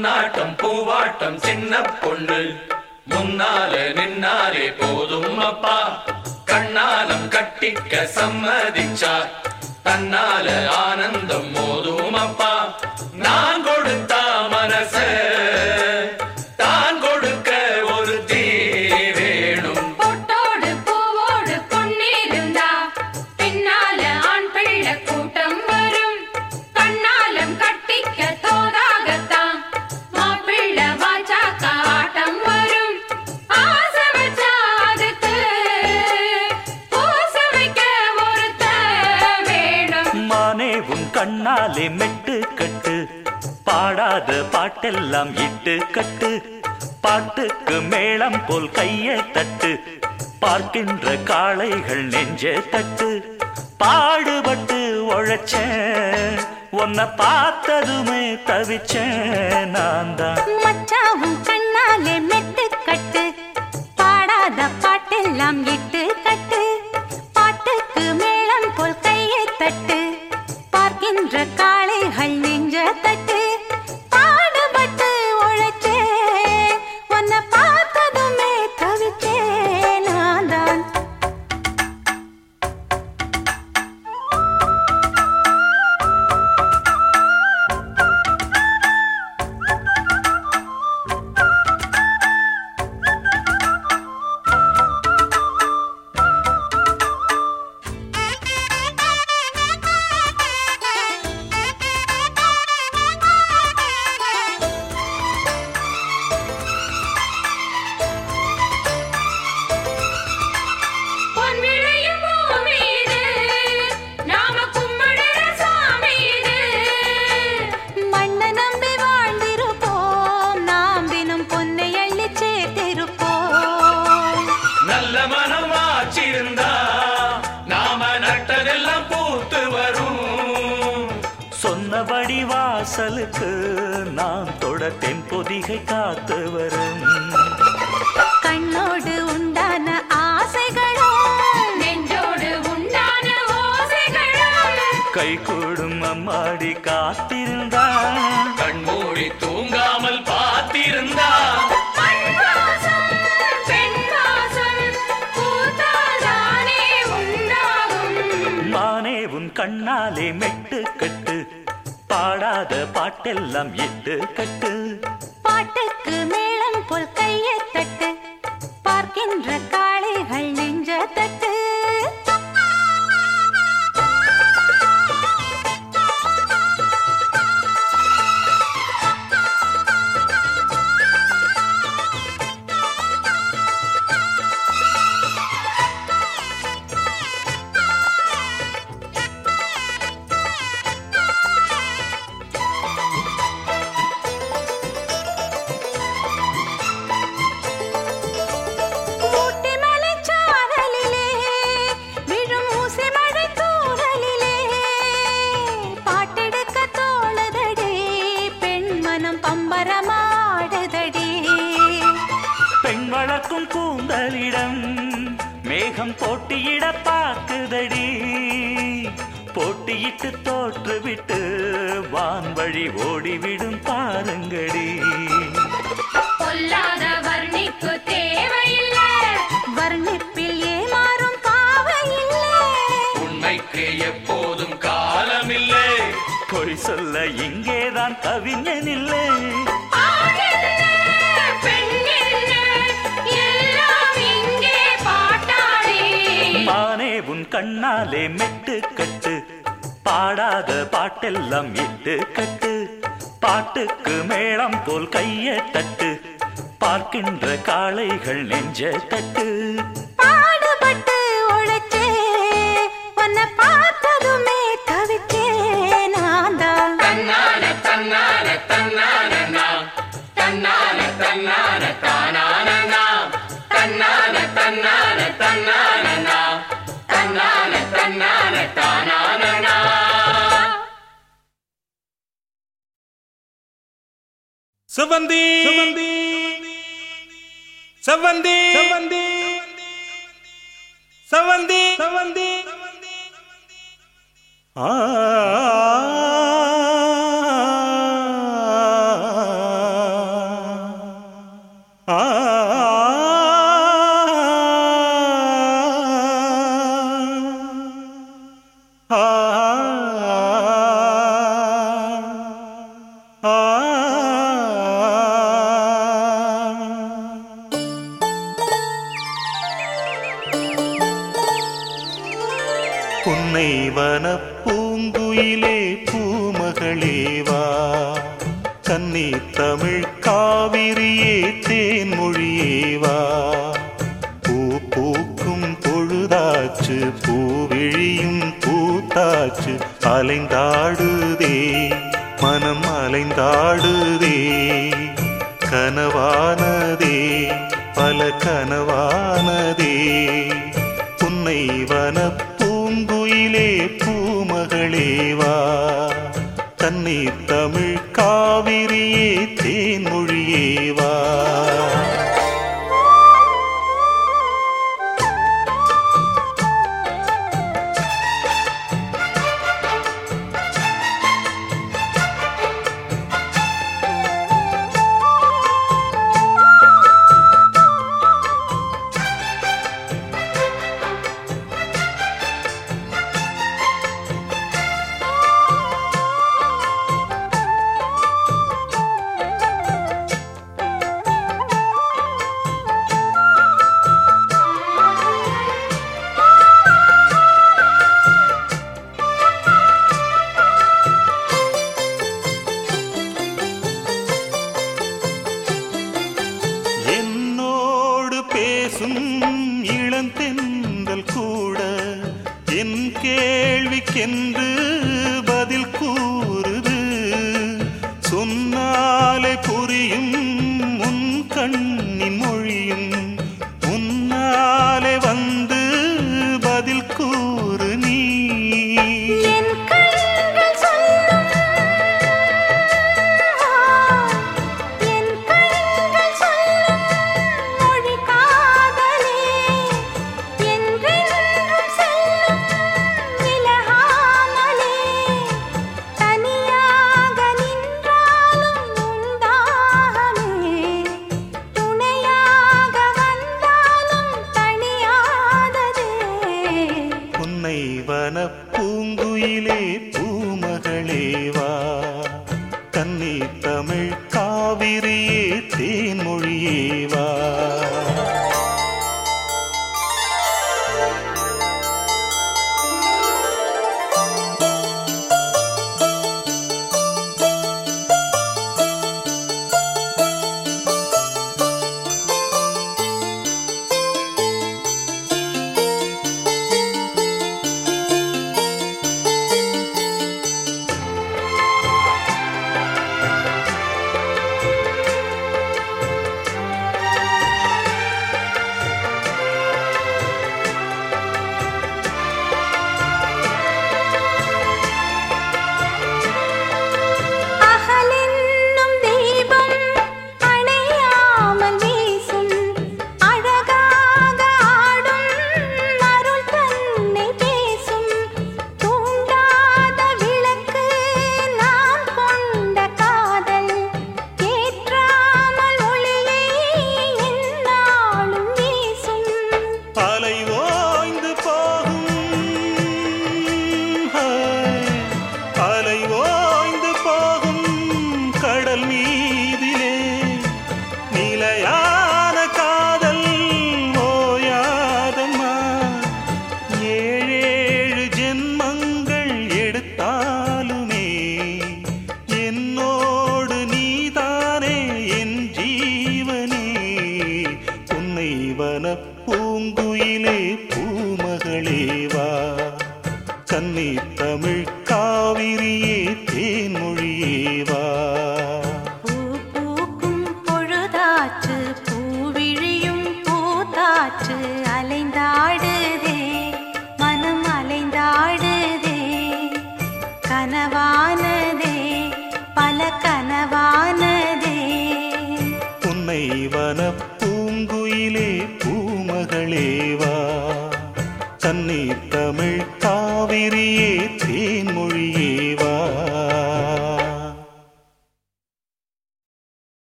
பொன்னாட்டம் பூவாட்டம் சின்ன பொண்ணு. முன்னால நின்னாலே போதும் அப்பா. கண்ணாலம் கட்டிக்க சம்மதிச்சார். தன்னால ஆனந்தம் மோதும் அப்பா. நான் கொடுத்த உன் கண்ணாலே மெட்டு கட்டு. பாடாத பாட்டெல்லாம் இட்டு கட்டு. பாட்டுக்கு மேளம் போல் கையை தட்டு. பார்க்கின்ற காளைகள் நெஞ்ச தட்டு. பாடுபட்டு உழைச்சேன். உன்னை பார்த்ததுமே தவிச்சேன் நான் தான் மச்சாவும் கண்ணாலே மெட்டு கட்டு. பாடாத பாட்டெல்லாம் இட்டு அம்மாடி காத்திருந்தா. கண்மூடி தூங்காமல் பார்த்திருந்தா. மானே உன் கண்ணாலே மெட்டு கட்டு. பாடாத பாட்டெல்லாம் இட்டு கட்டு. சொல்ல இங்கேதான் கவிஞன் இல்லை மானே உன் கண்ணாலே மெட்டு கட்டு. பாடாத பாட்டெல்லாம் இட்டு கட்டு. பாட்டுக்கு மேளம் போல் கைய தட்டு. பார்க்கின்ற காளைகள் நெஞ்ச தட்டு. பாடுபட்டு உழைச்சே உன்னை பார்த்து செவந்தி. செவந்தி. செவந்தி. செவந்தி. செவந்தி. செவந்தி. ஆ. பூத்தாச்சு பூவிழியும் பூத்தாச்சு அலைந்தாடுதே மனம் அலைந்தாடுதே. கனவானதே பல கனவானதே. புன்னை வன பூங்குயிலே பூமகளேவா தண்ணீர் தமிழ் காவிரியே தேன்மொழியேவா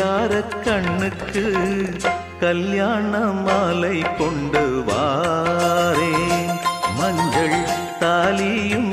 சிங்கார கண்ணுக்கு கல்யாண மாலை கொண்டு வாரே? மஞ்சள் தாலியும்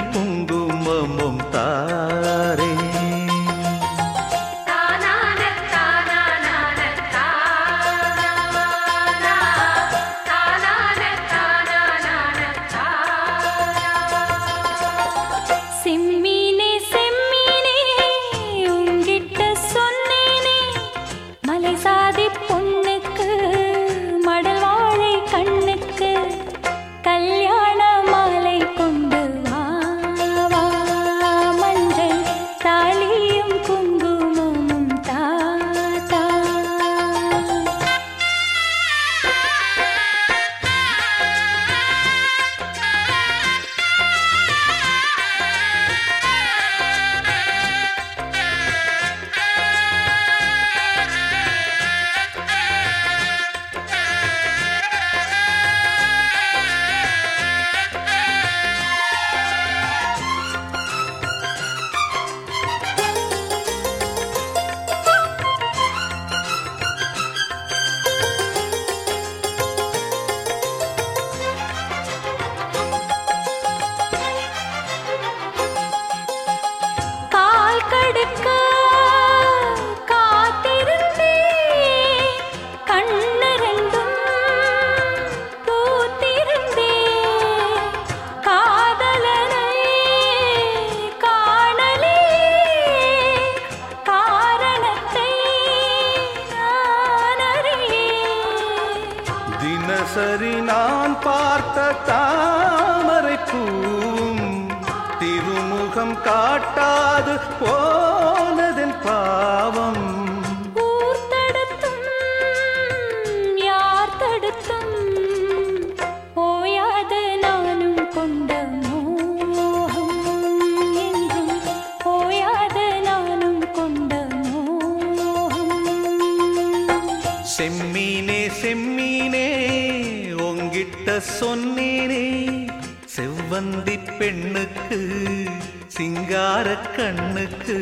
ओ சிங்கார கண்ணுக்கு?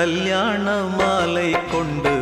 கல்யாண மாலை கொண்டு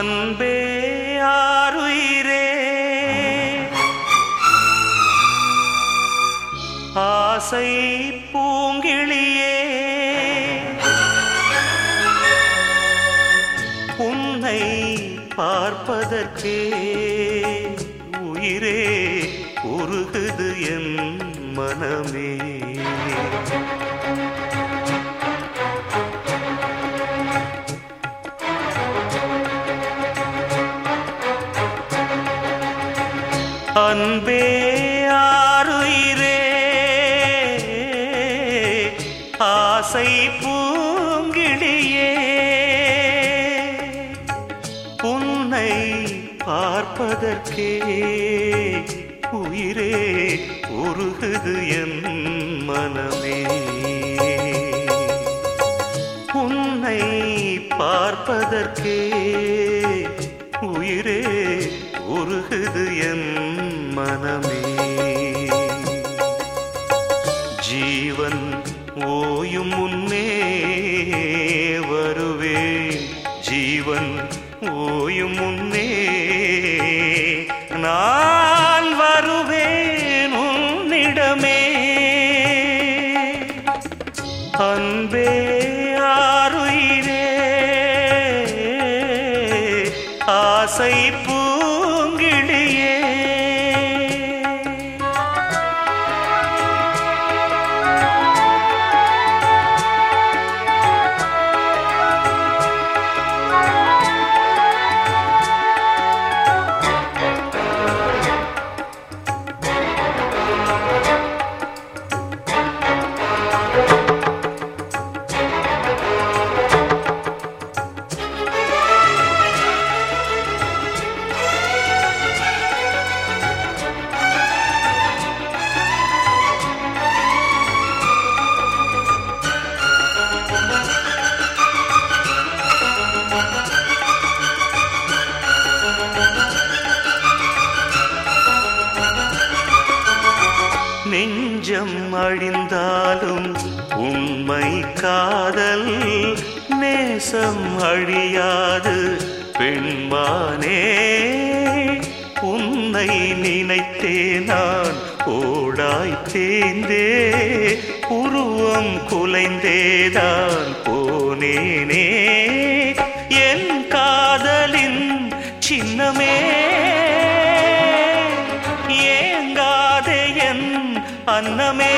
அன்பே ஆறுயிரே ஆசை பூங்கிளியே உன்னை பார்ப்பதற்கே உயிரே உருகுது என் மனமே. பார்ப்பதற்கே உயிரே உருகுது என் மனமே. உன்னை பார்ப்பதற்கே உயிரே உருகுது என் மனமே. ஜீவன் ஓயும் கிளி நெஞ்சம் அழிந்தாலும் உண்மை காதல் நேசம் அழியாது. பெண்மானே உன்னை நினைத்தே நான் ஓடாய் தேந்தே உருவம் குலைந்தேதான் போனேனே. என் காதலின் சின்னமே ಅನ್ನಮೇ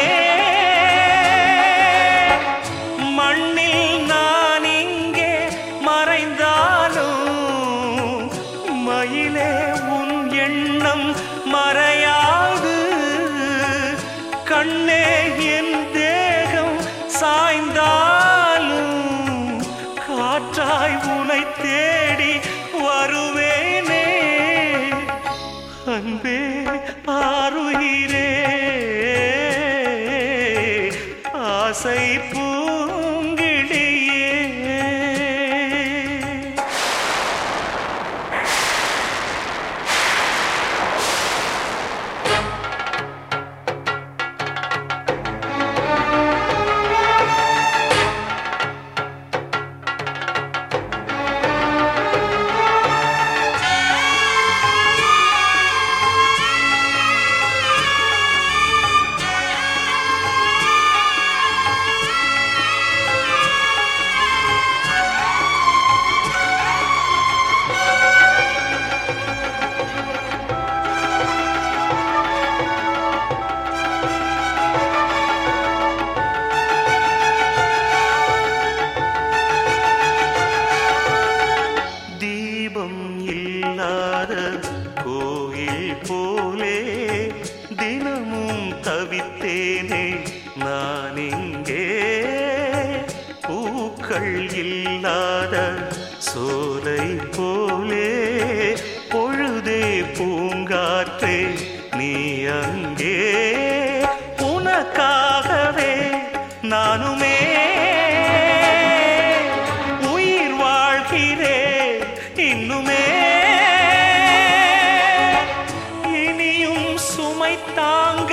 தாங்க